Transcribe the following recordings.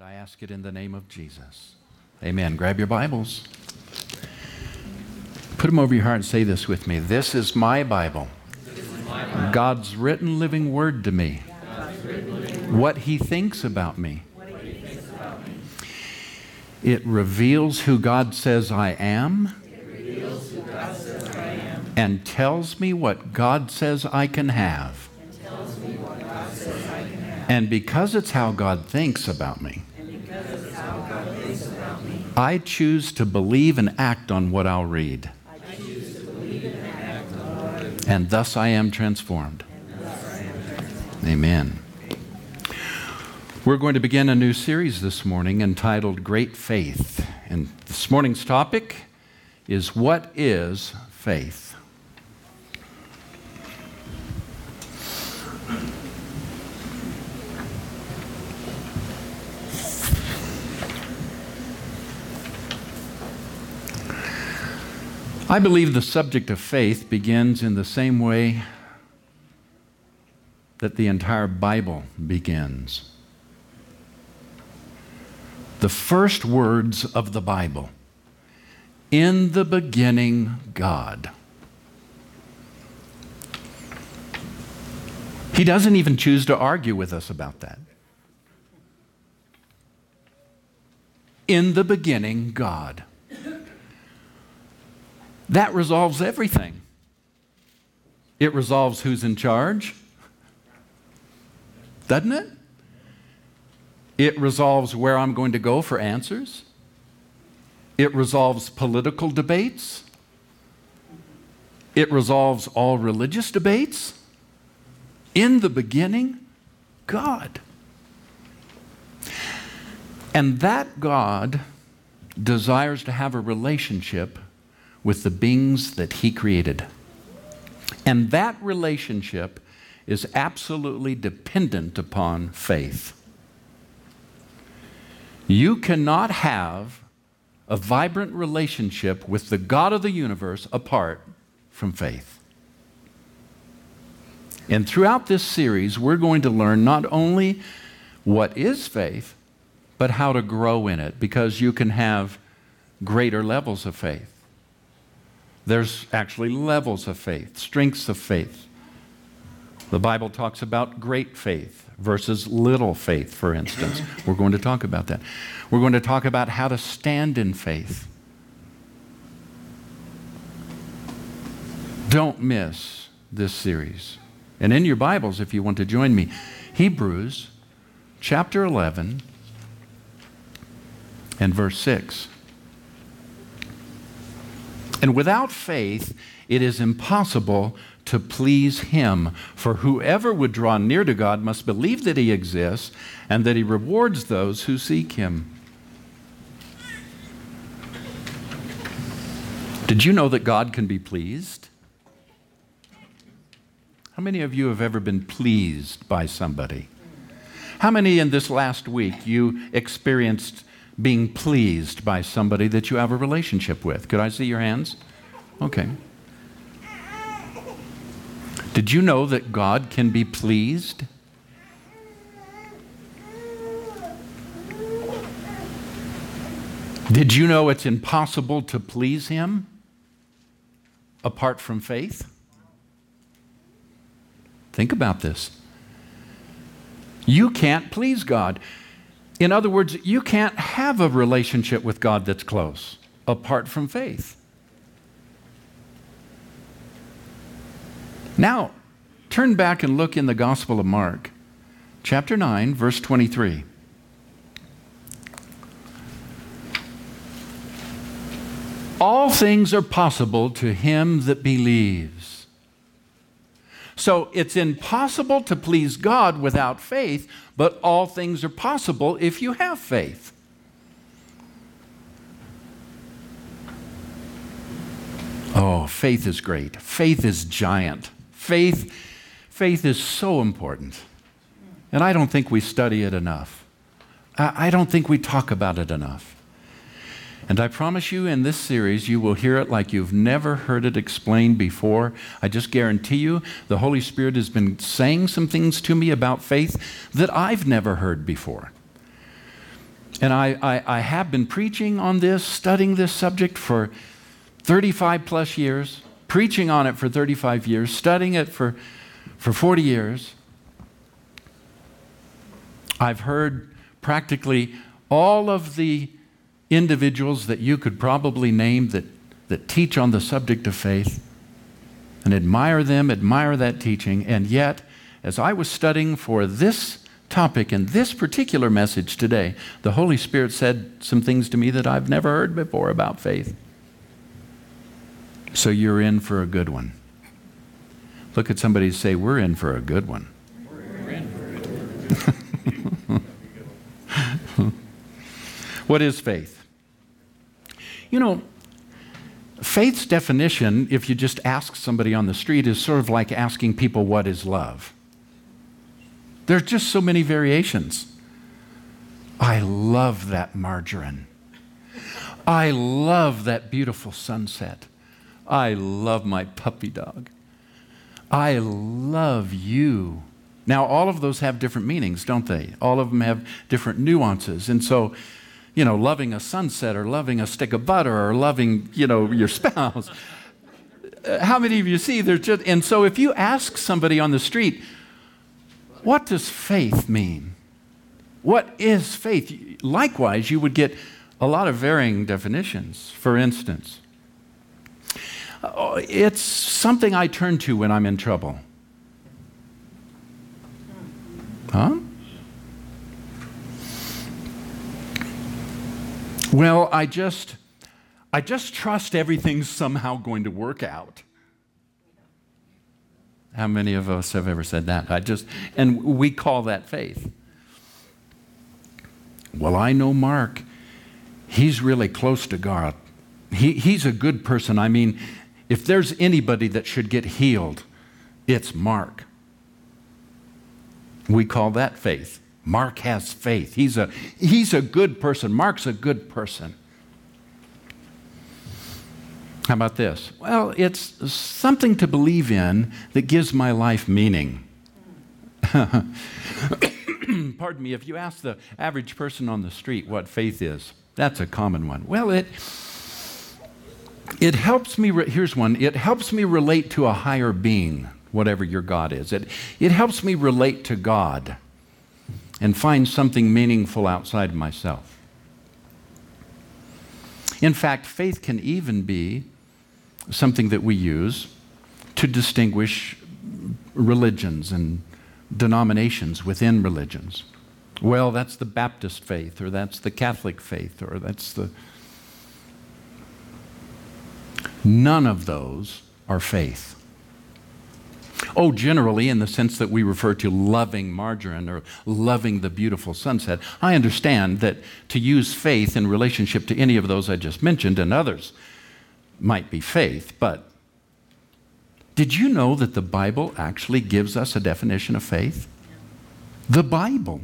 I ask it in the name of Jesus. Amen. Grab your Bibles. Put them over your heart and say this with me. This is my Bible. God's written living word to me. What he thinks about me. It reveals who God says I am and tells me what God says I can have. And because it's how God thinks about me, I choose to believe and act on what I'll read. And thus I am transformed. Amen. We're going to begin a new series this morning entitled Great Faith. And this morning's topic is What is Faith? I believe the subject of faith begins in the same way that the entire Bible begins. The first words of the Bible In the beginning, God. He doesn't even choose to argue with us about that. In the beginning, God. That resolves everything. It resolves who's in charge, doesn't it? It resolves where I'm going to go for answers. It resolves political debates. It resolves all religious debates. In the beginning, God. And that God desires to have a relationship with the beings that He created. And that relationship is absolutely dependent upon faith. You cannot have a vibrant relationship with the God of the universe apart from faith. And throughout this series, we're going to learn not only what is faith, but how to grow in it, because you can have greater levels of faith. There's actually levels of faith, strengths of faith. The Bible talks about great faith versus little faith, for instance. We're going to talk about that. We're going to talk about how to stand in faith. Don't miss this series. And in your Bibles, if you want to join me, Hebrews chapter 11 and verse 6. And without faith, it is impossible to please Him. For whoever would draw near to God must believe that He exists and that He rewards those who seek Him. Did you know that God can be pleased? How many of you have ever been pleased by somebody? How many in this last week you experienced being pleased by somebody that you have a relationship with. Could I see your hands? Okay. Did you know that God can be pleased? Did you know it's impossible to please Him apart from faith? Think about this. You can't please God. In other words, you can't have a relationship with God that's close apart from faith. Now, turn back and look in the Gospel of Mark, chapter 9, verse 23. All things are possible to him that believes. So it's impossible to please God without faith, but all things are possible if you have faith. Oh, faith is great. Faith is giant. Faith, faith is so important. And I don't think we study it enough. I, I don't think we talk about it enough. And I promise you, in this series, you will hear it like you've never heard it explained before. I just guarantee you, the Holy Spirit has been saying some things to me about faith that I've never heard before. And I, I, I have been preaching on this, studying this subject for 35 plus years, preaching on it for 35 years, studying it for, for 40 years. I've heard practically all of the individuals that you could probably name that, that teach on the subject of faith and admire them, admire that teaching. And yet, as I was studying for this topic and this particular message today, the Holy Spirit said some things to me that I've never heard before about faith. So you're in for a good one. Look at somebody and say, We're in for a good one. what is faith? You know, faith's definition, if you just ask somebody on the street, is sort of like asking people what is love. There's just so many variations. I love that margarine. I love that beautiful sunset. I love my puppy dog. I love you. Now, all of those have different meanings, don't they? All of them have different nuances. And so, you know, loving a sunset or loving a stick of butter or loving, you know, your spouse. Uh, how many of you see there's just, and so if you ask somebody on the street, what does faith mean? What is faith? Likewise, you would get a lot of varying definitions. For instance, uh, it's something I turn to when I'm in trouble. Huh? Well, I just I just trust everything's somehow going to work out. How many of us have ever said that? I just and we call that faith. Well, I know Mark. He's really close to God. He, he's a good person. I mean, if there's anybody that should get healed, it's Mark. We call that faith. Mark has faith. He's a, he's a good person. Mark's a good person. How about this? Well, it's something to believe in that gives my life meaning. Pardon me, if you ask the average person on the street what faith is, that's a common one. Well, it, it helps me, re- here's one, it helps me relate to a higher being, whatever your God is. It, it helps me relate to God and find something meaningful outside myself. In fact, faith can even be something that we use to distinguish religions and denominations within religions. Well, that's the Baptist faith, or that's the Catholic faith, or that's the None of those are faith. Oh, generally, in the sense that we refer to loving margarine or loving the beautiful sunset, I understand that to use faith in relationship to any of those I just mentioned and others might be faith, but did you know that the Bible actually gives us a definition of faith? The Bible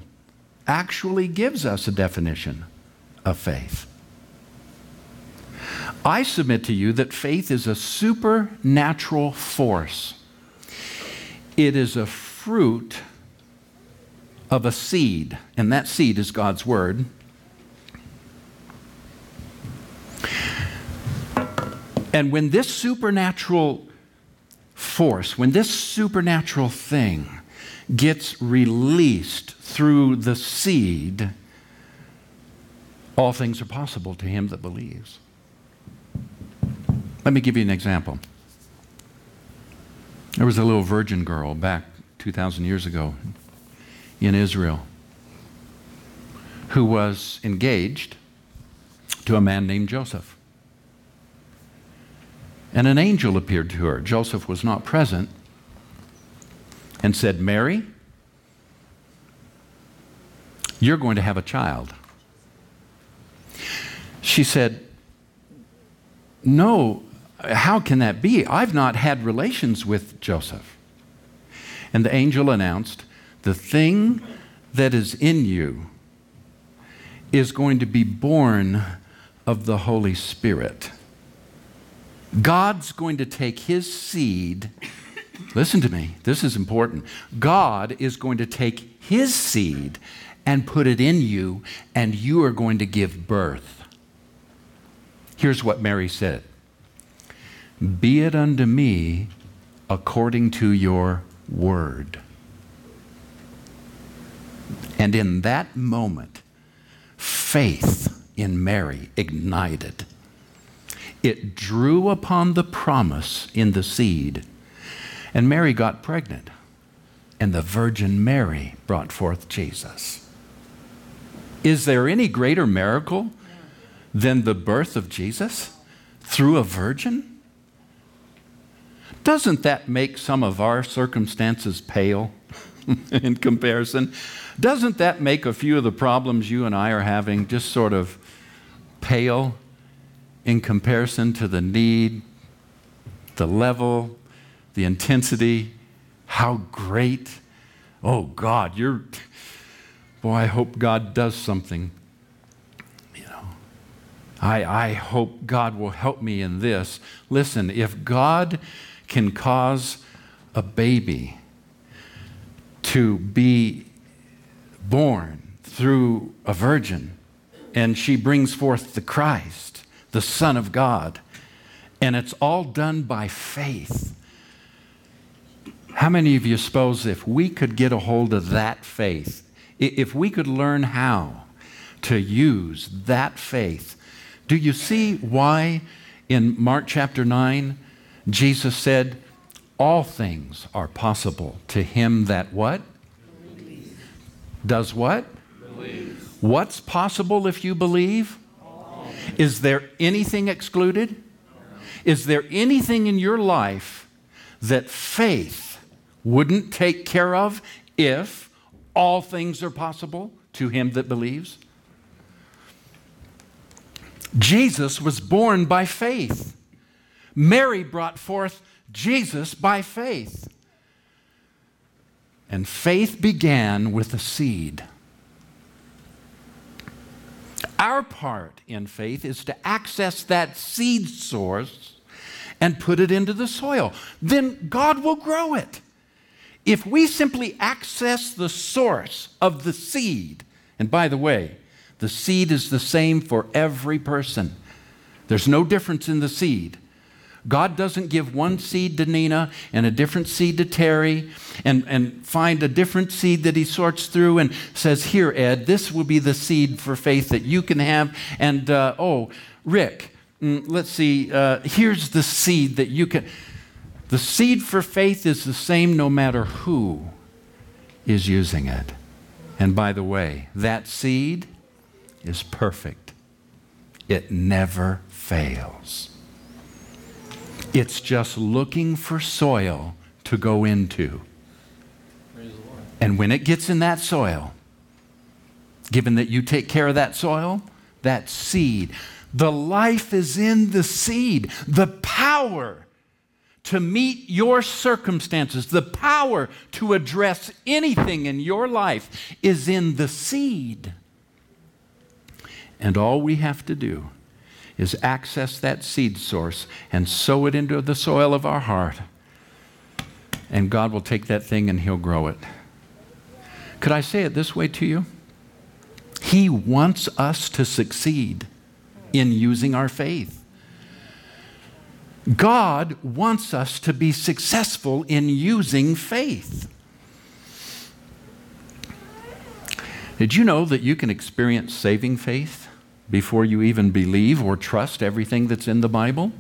actually gives us a definition of faith. I submit to you that faith is a supernatural force. It is a fruit of a seed, and that seed is God's Word. And when this supernatural force, when this supernatural thing gets released through the seed, all things are possible to him that believes. Let me give you an example. There was a little virgin girl back 2,000 years ago in Israel who was engaged to a man named Joseph. And an angel appeared to her. Joseph was not present and said, Mary, you're going to have a child. She said, No, how can that be? I've not had relations with Joseph. And the angel announced, The thing that is in you is going to be born of the Holy Spirit. God's going to take his seed. Listen to me, this is important. God is going to take his seed and put it in you, and you are going to give birth. Here's what Mary said Be it unto me according to your word. And in that moment, faith in Mary ignited. It drew upon the promise in the seed, and Mary got pregnant, and the Virgin Mary brought forth Jesus. Is there any greater miracle than the birth of Jesus through a virgin? Doesn't that make some of our circumstances pale in comparison? Doesn't that make a few of the problems you and I are having just sort of pale in comparison to the need, the level, the intensity? How great! Oh God, you're. Boy, I hope God does something. You know, I, I hope God will help me in this. Listen, if God can cause a baby to be born through a virgin, and she brings forth the Christ, the Son of God, and it's all done by faith. How many of you suppose if we could get a hold of that faith, if we could learn how to use that faith, do you see why in Mark chapter 9 Jesus said, All things are possible to him that what? Does what? What's possible if you believe? Is there anything excluded? Is there anything in your life that faith wouldn't take care of if all things are possible to him that believes? Jesus was born by faith. Mary brought forth Jesus by faith. And faith began with a seed. Our part in faith is to access that seed source and put it into the soil. Then God will grow it. If we simply access the source of the seed, and by the way, the seed is the same for every person, there's no difference in the seed. God doesn't give one seed to Nina and a different seed to Terry and, and find a different seed that he sorts through and says, Here, Ed, this will be the seed for faith that you can have. And, uh, oh, Rick, mm, let's see, uh, here's the seed that you can. The seed for faith is the same no matter who is using it. And by the way, that seed is perfect, it never fails. It's just looking for soil to go into. And when it gets in that soil, given that you take care of that soil, that seed, the life is in the seed. The power to meet your circumstances, the power to address anything in your life is in the seed. And all we have to do is access that seed source and sow it into the soil of our heart. And God will take that thing and He'll grow it. Could I say it this way to you? He wants us to succeed in using our faith. God wants us to be successful in using faith. Did you know that you can experience saving faith? Before you even believe or trust everything that's in the Bible?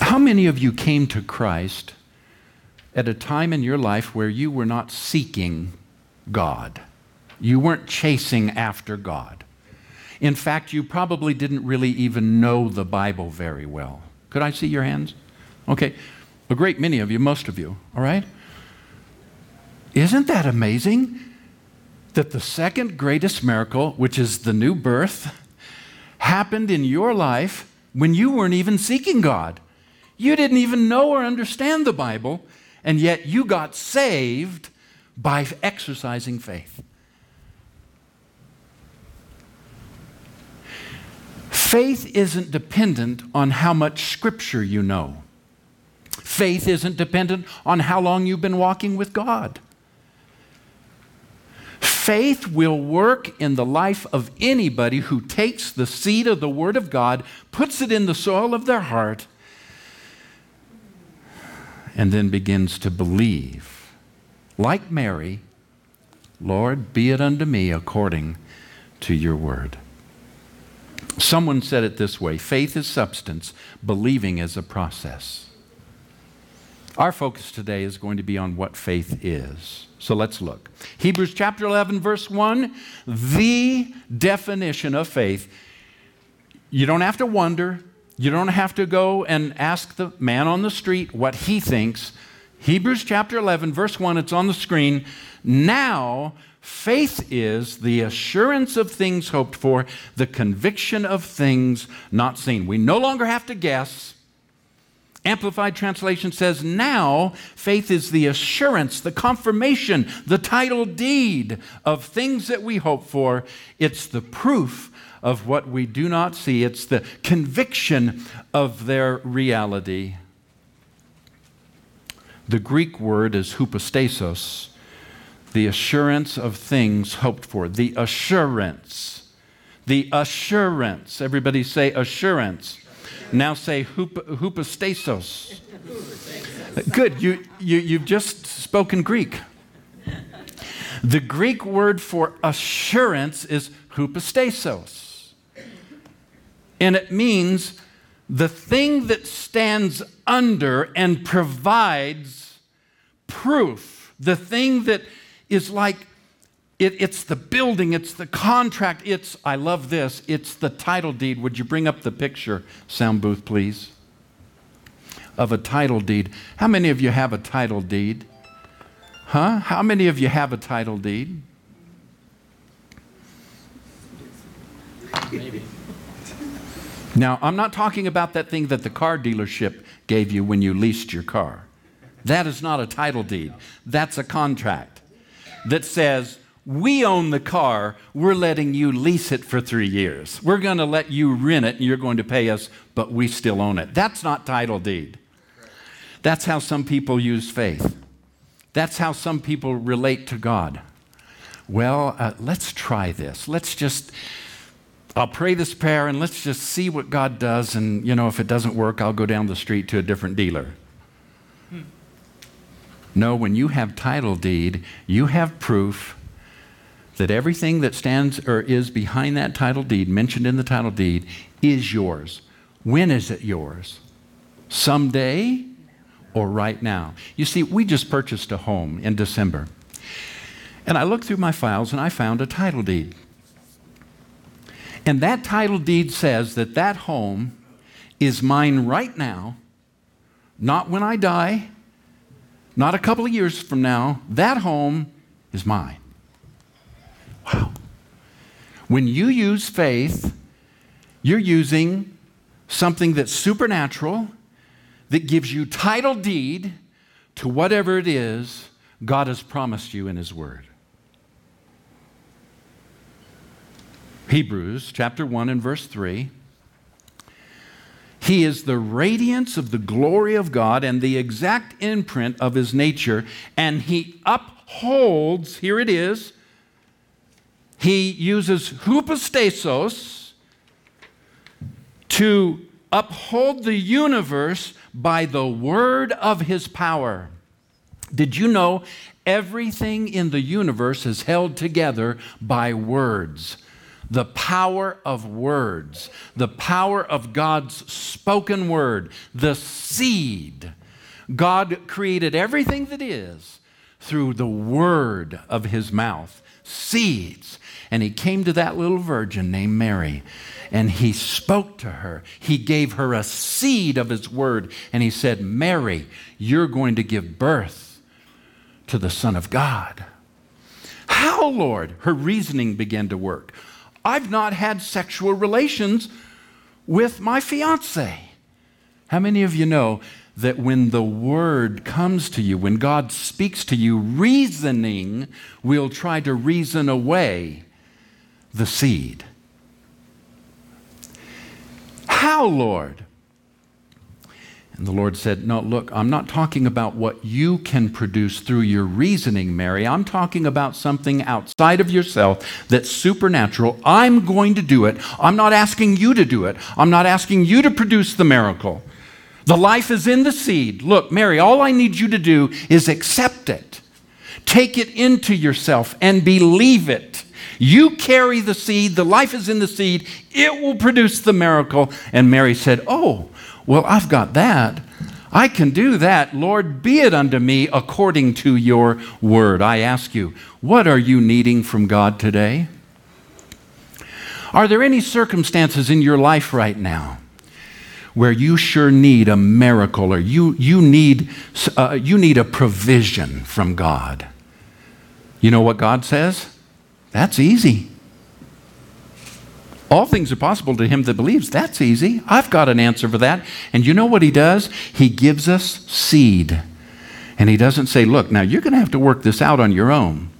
How many of you came to Christ at a time in your life where you were not seeking God? You weren't chasing after God. In fact, you probably didn't really even know the Bible very well. Could I see your hands? Okay. A great many of you, most of you, all right? Isn't that amazing? That the second greatest miracle, which is the new birth, happened in your life when you weren't even seeking God. You didn't even know or understand the Bible, and yet you got saved by exercising faith. Faith isn't dependent on how much scripture you know. Faith isn't dependent on how long you've been walking with God. Faith will work in the life of anybody who takes the seed of the Word of God, puts it in the soil of their heart, and then begins to believe. Like Mary, Lord, be it unto me according to your word. Someone said it this way faith is substance, believing is a process. Our focus today is going to be on what faith is. So let's look. Hebrews chapter 11, verse 1, the definition of faith. You don't have to wonder. You don't have to go and ask the man on the street what he thinks. Hebrews chapter 11, verse 1, it's on the screen. Now, faith is the assurance of things hoped for, the conviction of things not seen. We no longer have to guess. Amplified Translation says, Now faith is the assurance, the confirmation, the title deed of things that we hope for. It's the proof of what we do not see, it's the conviction of their reality. The Greek word is hupostasis, the assurance of things hoped for. The assurance. The assurance. Everybody say assurance. Now say hup- hupostasis. Good, you, you, you've just spoken Greek. The Greek word for assurance is hupostasis. And it means the thing that stands under and provides proof, the thing that is like it, it's the building, it's the contract, it's, I love this, it's the title deed. Would you bring up the picture, sound booth, please? Of a title deed. How many of you have a title deed? Huh? How many of you have a title deed? Maybe. Now, I'm not talking about that thing that the car dealership gave you when you leased your car. That is not a title deed, that's a contract that says, we own the car, we're letting you lease it for three years. We're going to let you rent it and you're going to pay us, but we still own it. That's not title deed. That's how some people use faith. That's how some people relate to God. Well, uh, let's try this. Let's just, I'll pray this prayer and let's just see what God does. And, you know, if it doesn't work, I'll go down the street to a different dealer. Hmm. No, when you have title deed, you have proof that everything that stands or is behind that title deed, mentioned in the title deed, is yours. When is it yours? Someday or right now? You see, we just purchased a home in December. And I looked through my files and I found a title deed. And that title deed says that that home is mine right now, not when I die, not a couple of years from now. That home is mine. When you use faith, you're using something that's supernatural that gives you title deed to whatever it is God has promised you in His Word. Hebrews chapter 1 and verse 3. He is the radiance of the glory of God and the exact imprint of his nature, and he upholds, here it is, he uses hupostasis to uphold the universe by the word of his power. Did you know everything in the universe is held together by words? The power of words, the power of God's spoken word, the seed. God created everything that is through the word of his mouth. Seeds. And he came to that little virgin named Mary and he spoke to her. He gave her a seed of his word and he said, Mary, you're going to give birth to the Son of God. How, Lord? Her reasoning began to work. I've not had sexual relations with my fiance. How many of you know that when the word comes to you, when God speaks to you, reasoning will try to reason away the seed. How, Lord? And the Lord said, No, look, I'm not talking about what you can produce through your reasoning, Mary. I'm talking about something outside of yourself that's supernatural. I'm going to do it. I'm not asking you to do it. I'm not asking you to produce the miracle. The life is in the seed. Look, Mary, all I need you to do is accept it, take it into yourself, and believe it. You carry the seed, the life is in the seed, it will produce the miracle. And Mary said, Oh, well, I've got that. I can do that. Lord, be it unto me according to your word. I ask you, what are you needing from God today? Are there any circumstances in your life right now where you sure need a miracle or you, you, need, uh, you need a provision from God? You know what God says? That's easy. All things are possible to him that believes. That's easy. I've got an answer for that. And you know what he does? He gives us seed. And he doesn't say, look, now you're going to have to work this out on your own.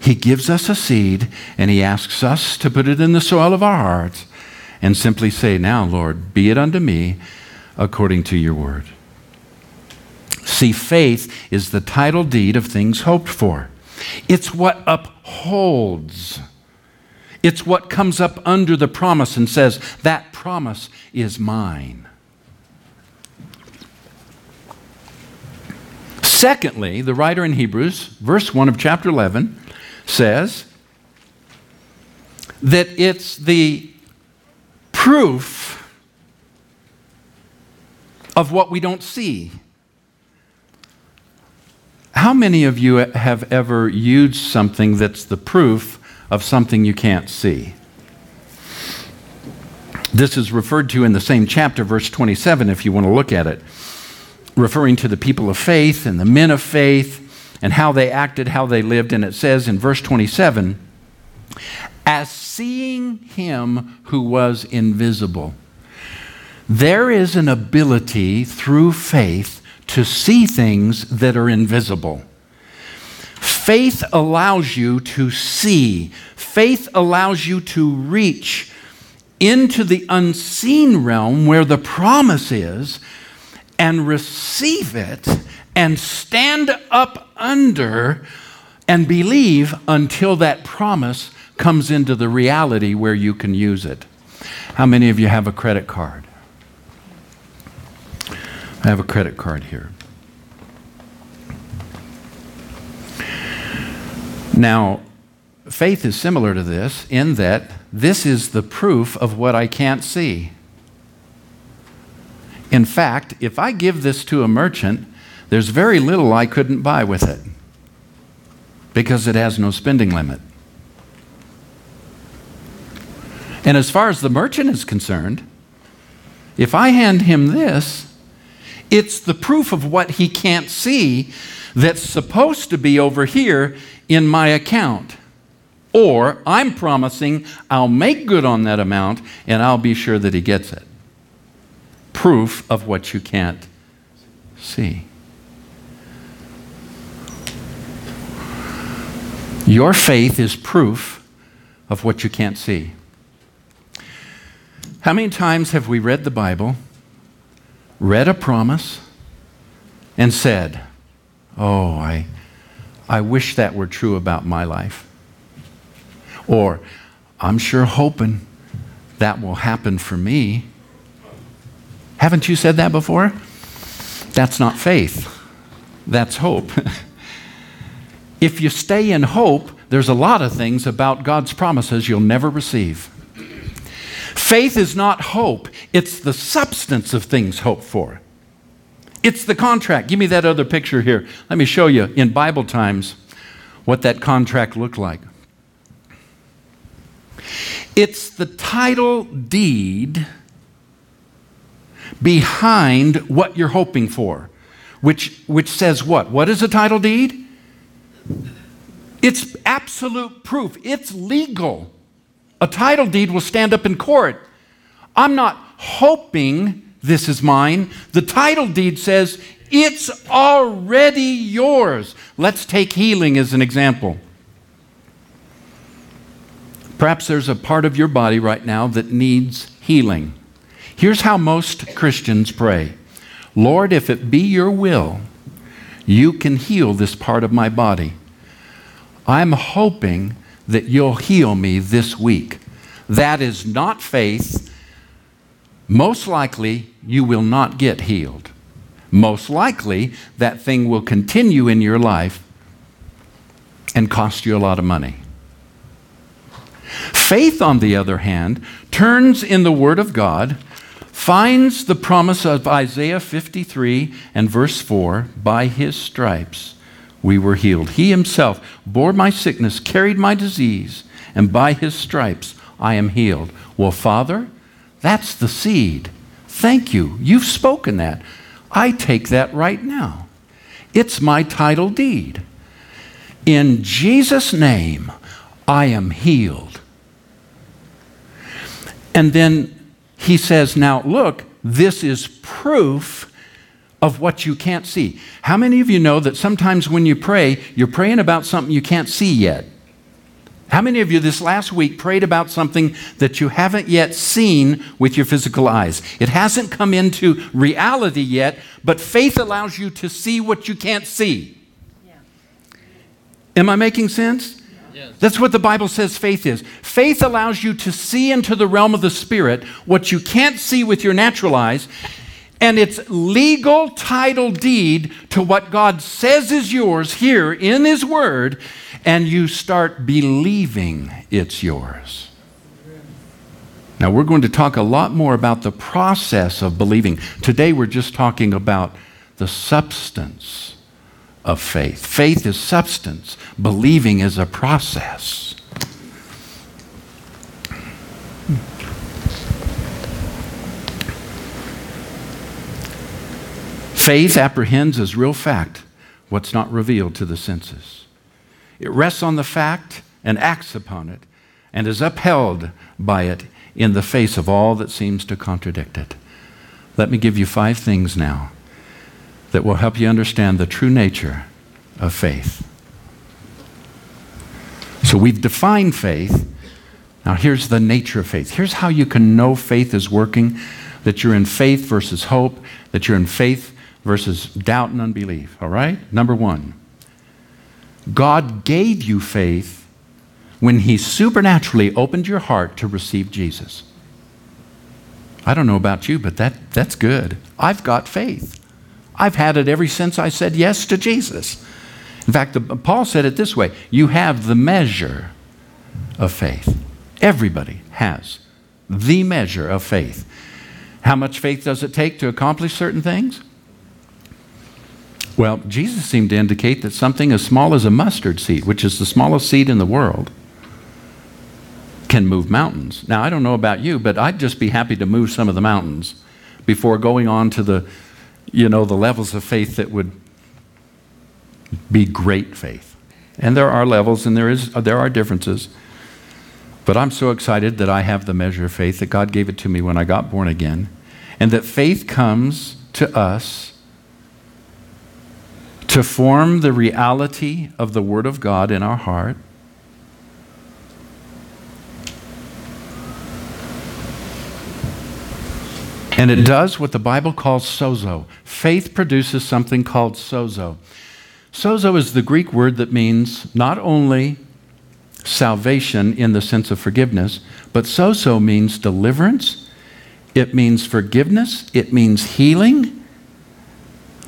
He gives us a seed and he asks us to put it in the soil of our hearts and simply say, Now, Lord, be it unto me according to your word. See, faith is the title deed of things hoped for, it's what upholds it's what comes up under the promise and says, That promise is mine. Secondly, the writer in Hebrews, verse 1 of chapter 11, says that it's the proof of what we don't see. How many of you have ever used something that's the proof of something you can't see. This is referred to in the same chapter, verse 27, if you want to look at it, referring to the people of faith and the men of faith and how they acted, how they lived. And it says in verse 27 as seeing him who was invisible. There is an ability through faith to see things that are invisible. Faith allows you to see, faith allows you to reach into the unseen realm where the promise is and receive it and stand up under and believe until that promise comes into the reality where you can use it. How many of you have a credit card? I have a credit card here. Now, faith is similar to this in that this is the proof of what I can't see. In fact, if I give this to a merchant, there's very little I couldn't buy with it because it has no spending limit. And as far as the merchant is concerned, if I hand him this, it's the proof of what he can't see that's supposed to be over here in my account. Or I'm promising I'll make good on that amount and I'll be sure that he gets it. Proof of what you can't see. Your faith is proof of what you can't see. How many times have we read the Bible, read a promise, and said, Oh, I, I wish that were true about my life. Or, I'm sure hoping that will happen for me. Haven't you said that before? That's not faith, that's hope. if you stay in hope, there's a lot of things about God's promises you'll never receive. Faith is not hope, it's the substance of things hoped for. It's the contract. Give me that other picture here. Let me show you in Bible times what that contract looked like. It's the title deed behind what you're hoping for, which, which says what? What is a title deed? It's absolute proof, it's legal. A title deed will stand up in court. I'm not hoping this is mine. The title deed says, It's already yours. Let's take healing as an example. Perhaps there's a part of your body right now that needs healing. Here's how most Christians pray Lord, if it be your will, you can heal this part of my body. I'm hoping that you'll heal me this week. That is not faith. Most likely, you will not get healed. Most likely, that thing will continue in your life and cost you a lot of money. Faith, on the other hand, turns in the Word of God, finds the promise of Isaiah 53 and verse 4 by his stripes we were healed. He himself bore my sickness, carried my disease, and by his stripes I am healed. Well, Father, that's the seed. Thank you. You've spoken that. I take that right now. It's my title deed. In Jesus' name, I am healed. And then he says, Now look, this is proof of what you can't see. How many of you know that sometimes when you pray, you're praying about something you can't see yet? How many of you this last week prayed about something that you haven't yet seen with your physical eyes? It hasn't come into reality yet, but faith allows you to see what you can't see. Yeah. Am I making sense? Yes. That's what the Bible says faith is. Faith allows you to see into the realm of the Spirit what you can't see with your natural eyes, and it's legal title deed to what God says is yours here in His Word, and you start believing it's yours. Now, we're going to talk a lot more about the process of believing. Today, we're just talking about the substance of faith. Faith is substance, believing is a process. Faith apprehends as real fact what's not revealed to the senses. It rests on the fact and acts upon it and is upheld by it in the face of all that seems to contradict it. Let me give you five things now that will help you understand the true nature of faith. So we've defined faith. Now, here's the nature of faith. Here's how you can know faith is working that you're in faith versus hope, that you're in faith versus doubt and unbelief. All right? Number one, God gave you faith when He supernaturally opened your heart to receive Jesus. I don't know about you, but that, that's good. I've got faith. I've had it ever since I said yes to Jesus. In fact, the, Paul said it this way you have the measure of faith. Everybody has the measure of faith. How much faith does it take to accomplish certain things? Well, Jesus seemed to indicate that something as small as a mustard seed, which is the smallest seed in the world, can move mountains. Now, I don't know about you, but I'd just be happy to move some of the mountains before going on to the, you know, the levels of faith that would be great faith. And there are levels and there is there are differences. But I'm so excited that I have the measure of faith that God gave it to me when I got born again, and that faith comes to us to form the reality of the Word of God in our heart. And it does what the Bible calls sozo. Faith produces something called sozo. Sozo is the Greek word that means not only salvation in the sense of forgiveness, but sozo means deliverance, it means forgiveness, it means healing,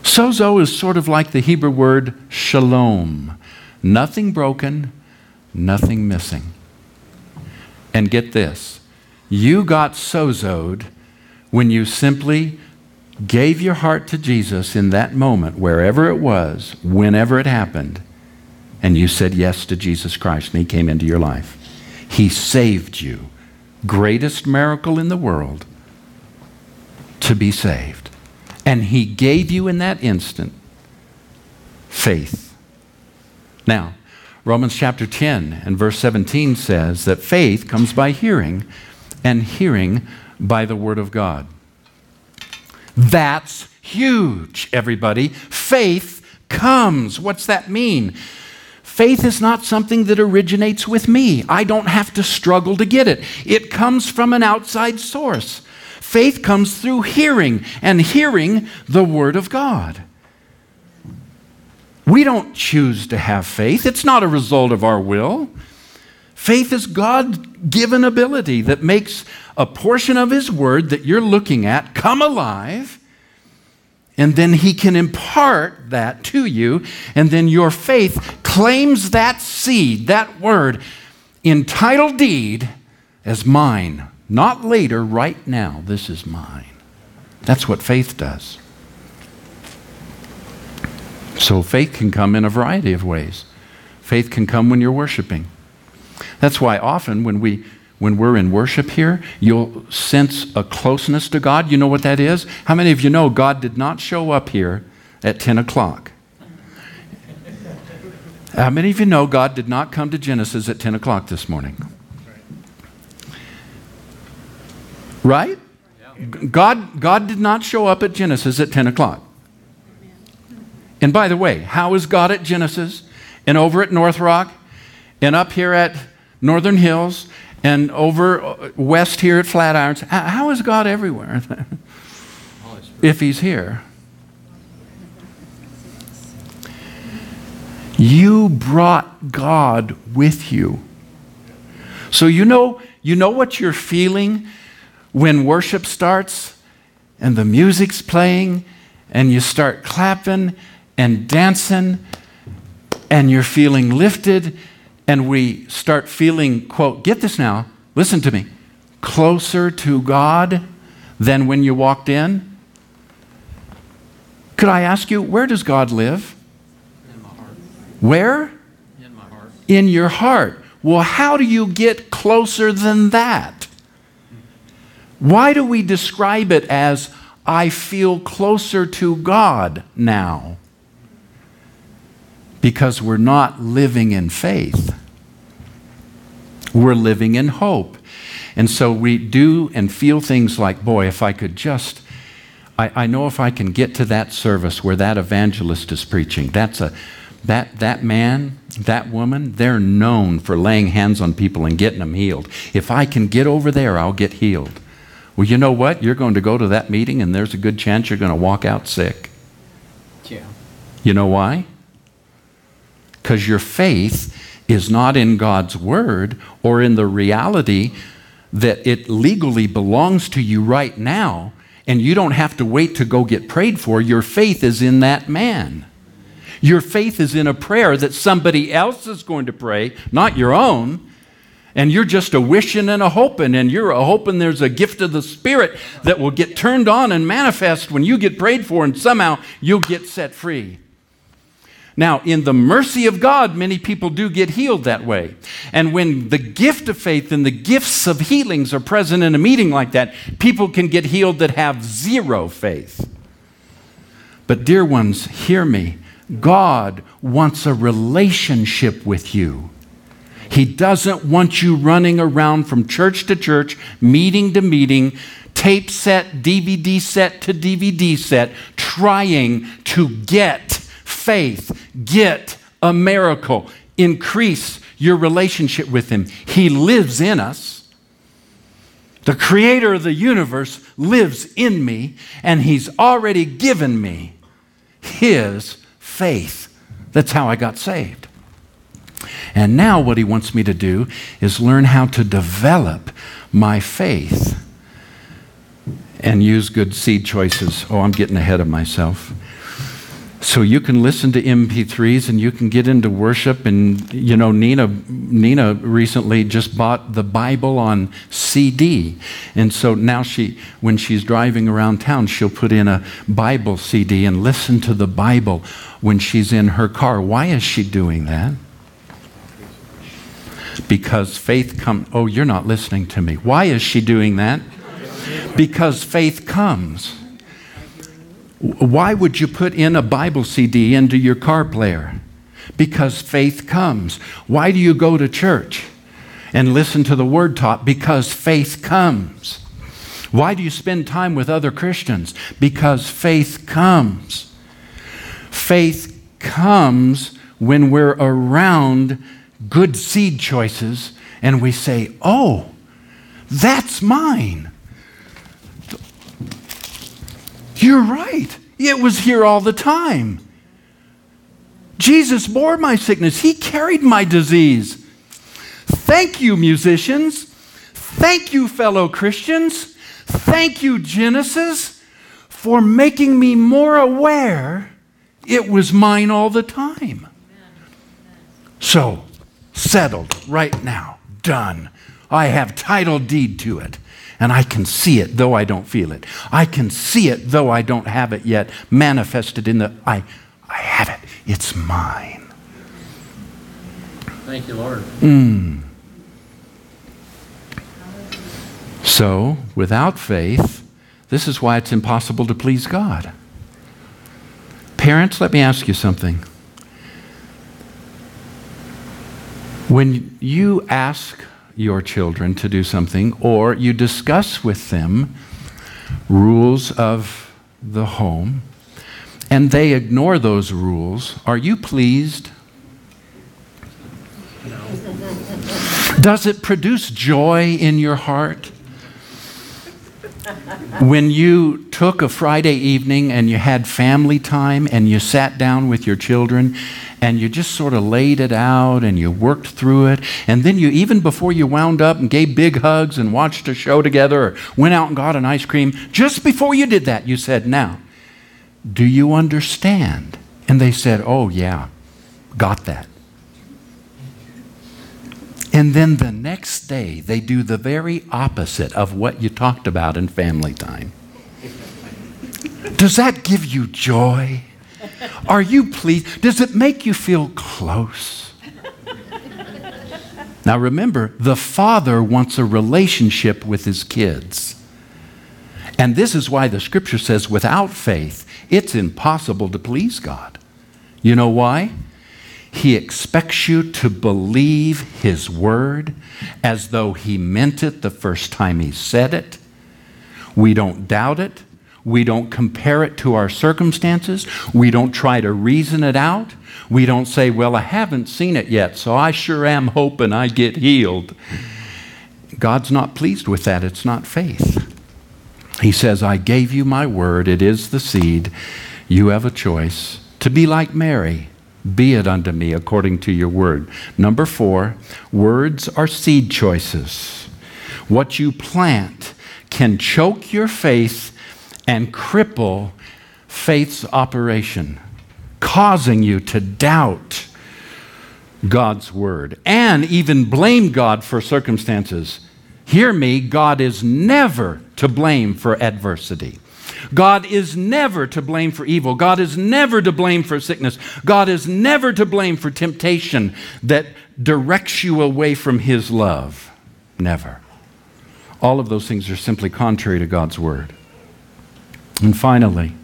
Sozo is sort of like the Hebrew word shalom nothing broken, nothing missing. And get this you got sozoed when you simply gave your heart to Jesus in that moment, wherever it was, whenever it happened, and you said yes to Jesus Christ and He came into your life. He saved you. Greatest miracle in the world to be saved. And He gave you in that instant faith. Now, Romans chapter 10 and verse 17 says that faith comes by hearing, and hearing by the Word of God. That's huge, everybody. Faith comes. What's that mean? Faith is not something that originates with me. I don't have to struggle to get it. It comes from an outside source. Faith comes through hearing, and hearing the Word of God. We don't choose to have faith, it's not a result of our will. Faith is God given ability that makes a portion of His Word that you're looking at come alive, and then He can impart that to you, and then your faith claims that seed, that Word, in title deed as mine. Not later, right now, this is mine. That's what faith does. So faith can come in a variety of ways. Faith can come when you're worshiping. That's why often when we when we're in worship here, you'll sense a closeness to God. You know what that is? How many of you know God did not show up here at 10 o'clock? How many of you know God did not come to Genesis at 10 o'clock this morning? Right? God, God did not show up at Genesis at 10 o'clock. And by the way, how is God at Genesis and over at North Rock and up here at Northern Hills and over uh, west here at Flatirons? How is God everywhere if He's here? You brought God with you. So you know, you know what you're feeling when worship starts and the music's playing and you start clapping and dancing and you're feeling lifted and we start feeling, quote, get this now, listen to me, closer to God than when you walked in? Could I ask you, where does God live? In my heart. Where? In my heart. In your heart. Well, how do you get closer than that? Why do we describe it as, I feel closer to God now? Because we're not living in faith. We're living in hope. And so we do and feel things like, boy, if I could just, I, I know if I can get to that service where that evangelist is preaching, that's a, that, that man, that woman, they're known for laying hands on people and getting them healed. If I can get over there, I'll get healed. Well, you know what? You're going to go to that meeting, and there's a good chance you're going to walk out sick. Yeah. You know why? Because your faith is not in God's word or in the reality that it legally belongs to you right now, and you don't have to wait to go get prayed for. Your faith is in that man. Your faith is in a prayer that somebody else is going to pray, not your own and you're just a wishing and a hoping, and you're a hoping there's a gift of the Spirit that will get turned on and manifest when you get prayed for, and somehow you'll get set free. Now, in the mercy of God, many people do get healed that way. And when the gift of faith and the gifts of healings are present in a meeting like that, people can get healed that have zero faith. But, dear ones, hear me. God wants a relationship with you. He doesn't want you running around from church to church, meeting to meeting, tape set, DVD set to DVD set, trying to get faith, get a miracle, increase your relationship with Him. He lives in us. The creator of the universe lives in me, and He's already given me His faith. That's how I got saved. And now, what he wants me to do is learn how to develop my faith and use good seed choices. Oh, I'm getting ahead of myself. So you can listen to MP3s and you can get into worship. And you know, Nina, Nina recently just bought the Bible on CD, and so now she, when she's driving around town, she'll put in a Bible CD and listen to the Bible when she's in her car. Why is she doing that? Because faith comes. Oh, you're not listening to me. Why is she doing that? Because faith comes. Why would you put in a Bible CD into your car player? Because faith comes. Why do you go to church and listen to the word taught? Because faith comes. Why do you spend time with other Christians? Because faith comes. Faith comes when we're around good seed choices and we say, oh, that's mine. You're right. It was here all the time. Jesus bore my sickness, He carried my disease. Thank you, musicians. Thank you, fellow Christians. Thank you, Genesis, for making me more aware it was mine all the time. So, settled right now, done. I have title deed to it, and I can see it though I don't feel it. I can see it though I don't have it yet manifested in the I I have it. It's mine. Thank you, Lord. Mm. So, without faith, this is why it's impossible to please God. Parents, let me ask you something. When you ask your children to do something or you discuss with them rules of the home and they ignore those rules, are you pleased? Does it produce joy in your heart? when you took a Friday evening and you had family time and you sat down with your children and you just sort of laid it out and you worked through it, and then you, even before you wound up and gave big hugs and watched a show together or went out and got an ice cream, just before you did that, you said, Now, do you understand? And they said, Oh, yeah, got that. And then the next day, they do the very opposite of what you talked about in family time. Does that give you joy? Are you pleased? Does it make you feel close? Now remember, the father wants a relationship with his kids. And this is why the scripture says without faith, it's impossible to please God. You know why? He expects you to believe His word as though He meant it the first time He said it. We don't doubt it. We don't compare it to our circumstances. We don't try to reason it out. We don't say, Well, I haven't seen it yet, so I sure am hoping I get healed. God's not pleased with that. It's not faith. He says, I gave you my word. It is the seed. You have a choice to be like Mary be it unto me according to your word. Number four, words are seed choices. What you plant can choke your faith and cripple faith's operation, causing you to doubt God's word and even blame God for circumstances. Hear me, God is never to blame for adversity. God is never to blame for evil. God is never to blame for sickness. God is never to blame for temptation that directs you away from His love. Never. All of those things are simply contrary to God's word. And finally,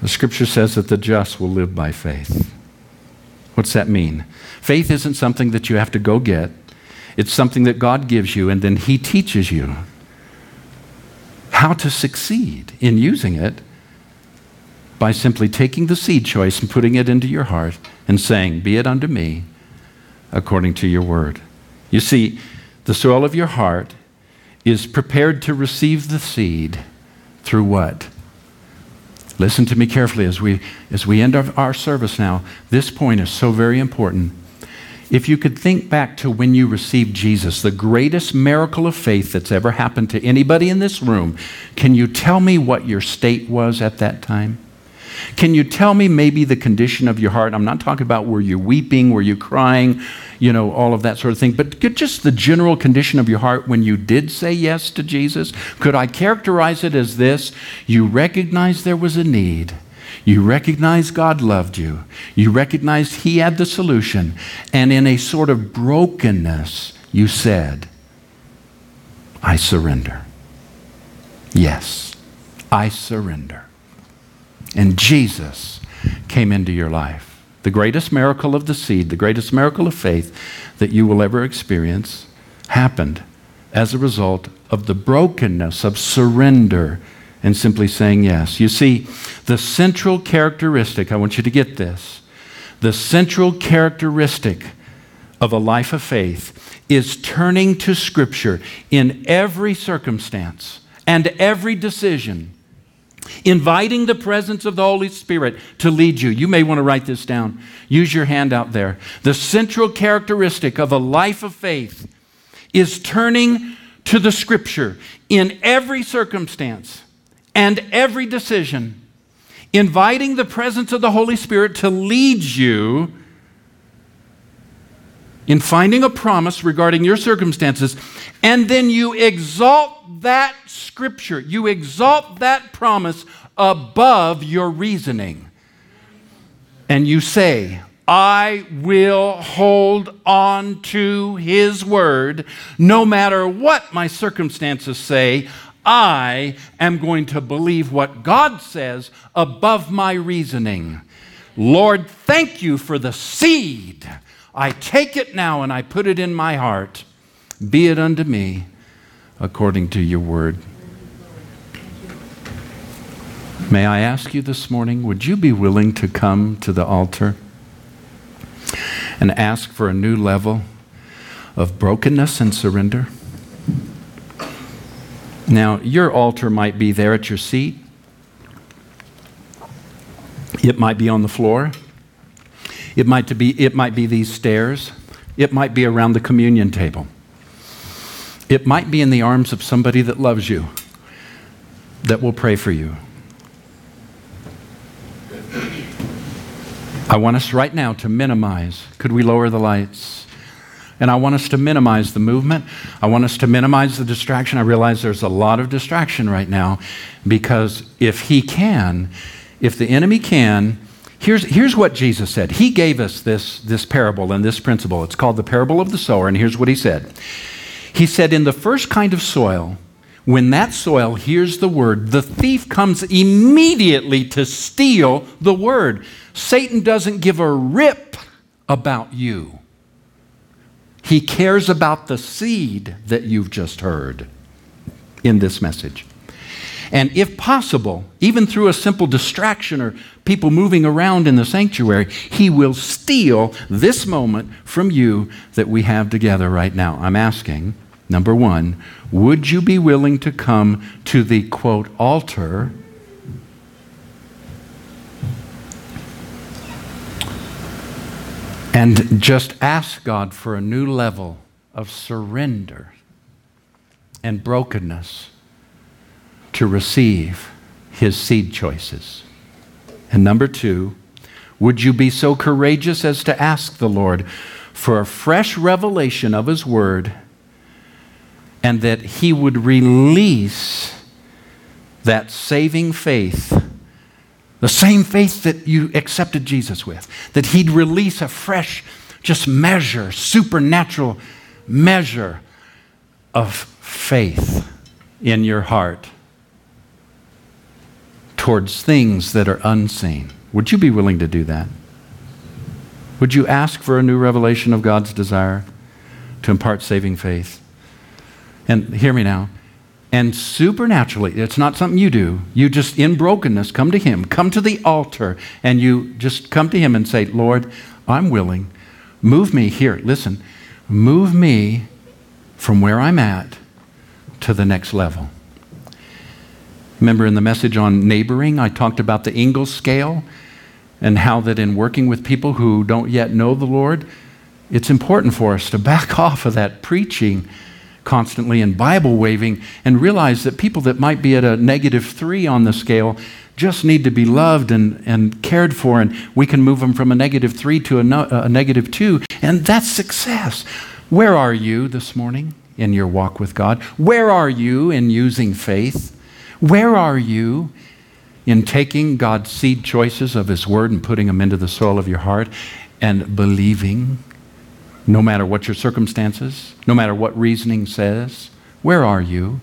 the scripture says that the just will live by faith. What's that mean? Faith isn't something that you have to go get. It's something that God gives you and then He teaches you how to succeed in using it by simply taking the seed choice and putting it into your heart and saying, Be it unto me according to your word. You see, the soil of your heart is prepared to receive the seed through what? Listen to me carefully as we, as we end our, service now. This point is so very important. If you could think back to when you received Jesus, the greatest miracle of faith that's ever happened to anybody in this room, can you tell me what your state was at that time? Can you tell me maybe the condition of your heart? I'm not talking about were you weeping, were you crying, you know, all of that sort of thing, but just the general condition of your heart when you did say yes to Jesus. Could I characterize it as this? You recognized there was a need you recognized God loved you. You recognized He had the solution. And in a sort of brokenness, you said, I surrender. Yes, I surrender. And Jesus came into your life. The greatest miracle of the seed, the greatest miracle of faith that you will ever experience happened as a result of the brokenness of surrender and simply saying yes. You see, the central characteristic, I want you to get this, the central characteristic of a life of faith is turning to Scripture in every circumstance and every decision inviting the presence of the Holy Spirit to lead you. You may want to write this down. Use your hand out there. The central characteristic of a life of faith is turning to the Scripture in every circumstance and every decision, inviting the presence of the Holy Spirit to lead you in finding a promise regarding your circumstances, and then you exalt that scripture, you exalt that promise above your reasoning. And you say, I will hold on to his word no matter what my circumstances say. I am going to believe what God says above my reasoning. Lord, thank you for the seed I take it now and I put it in my heart. Be it unto me according to your word. May I ask you this morning, would you be willing to come to the altar and ask for a new level of brokenness and surrender? Now, your altar might be there at your seat. It might be on the floor. It might be, it might be these stairs. It might be around the communion table. It might be in the arms of somebody that loves you, that will pray for you. I want us right now to minimize. Could we lower the lights? And I want us to minimize the movement. I want us to minimize the distraction. I realize there's a lot of distraction right now because if he can, if the enemy can, Here's, here's what Jesus said. He gave us this, this parable and this principle. It's called the parable of the sower, and here's what he said. He said, In the first kind of soil, when that soil hears the word, the thief comes immediately to steal the word. Satan doesn't give a rip about you, he cares about the seed that you've just heard in this message. And if possible, even through a simple distraction or people moving around in the sanctuary, He will steal this moment from you that we have together right now. I'm asking, number one, would you be willing to come to the quote altar? And just ask God for a new level of surrender and brokenness to receive his seed choices? And number two, would you be so courageous as to ask the Lord for a fresh revelation of his word and that he would release that saving faith? The same faith that you accepted Jesus with, that He'd release a fresh, just measure, supernatural measure of faith in your heart towards things that are unseen. Would you be willing to do that? Would you ask for a new revelation of God's desire to impart saving faith? And hear me now. And supernaturally, it's not something you do. You just, in brokenness, come to Him, come to the altar, and you just come to Him and say, Lord, I'm willing. Move me here. Listen, move me from where I'm at to the next level. Remember in the message on neighboring, I talked about the Engel's scale and how that in working with people who don't yet know the Lord, it's important for us to back off of that preaching constantly and Bible waving and realize that people that might be at a negative three on the scale just need to be loved and, and cared for, and we can move them from a negative three to a, no, a negative two, and that's success. Where are you this morning in your walk with God? Where are you in using faith? Where are you in taking God's seed choices of His Word and putting them into the soil of your heart and believing, no matter what your circumstances, no matter what reasoning says? Where are you?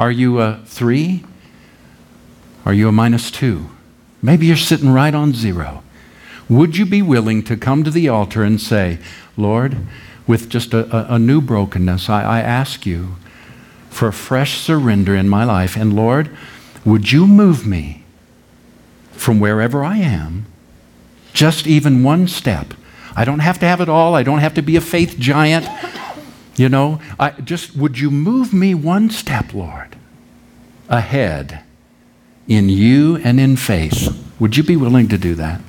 Are you a three? Are you a minus two? Maybe you're sitting right on zero. Would you be willing to come to the altar and say, Lord, with just a, a, a new brokenness, I, I ask you for a fresh surrender in my life. And Lord, would you move me from wherever I am, just even one step? I don't have to have it all. I don't have to be a faith giant. You know, I just would you move me one step, Lord, ahead in you and in faith. Would you be willing to do that?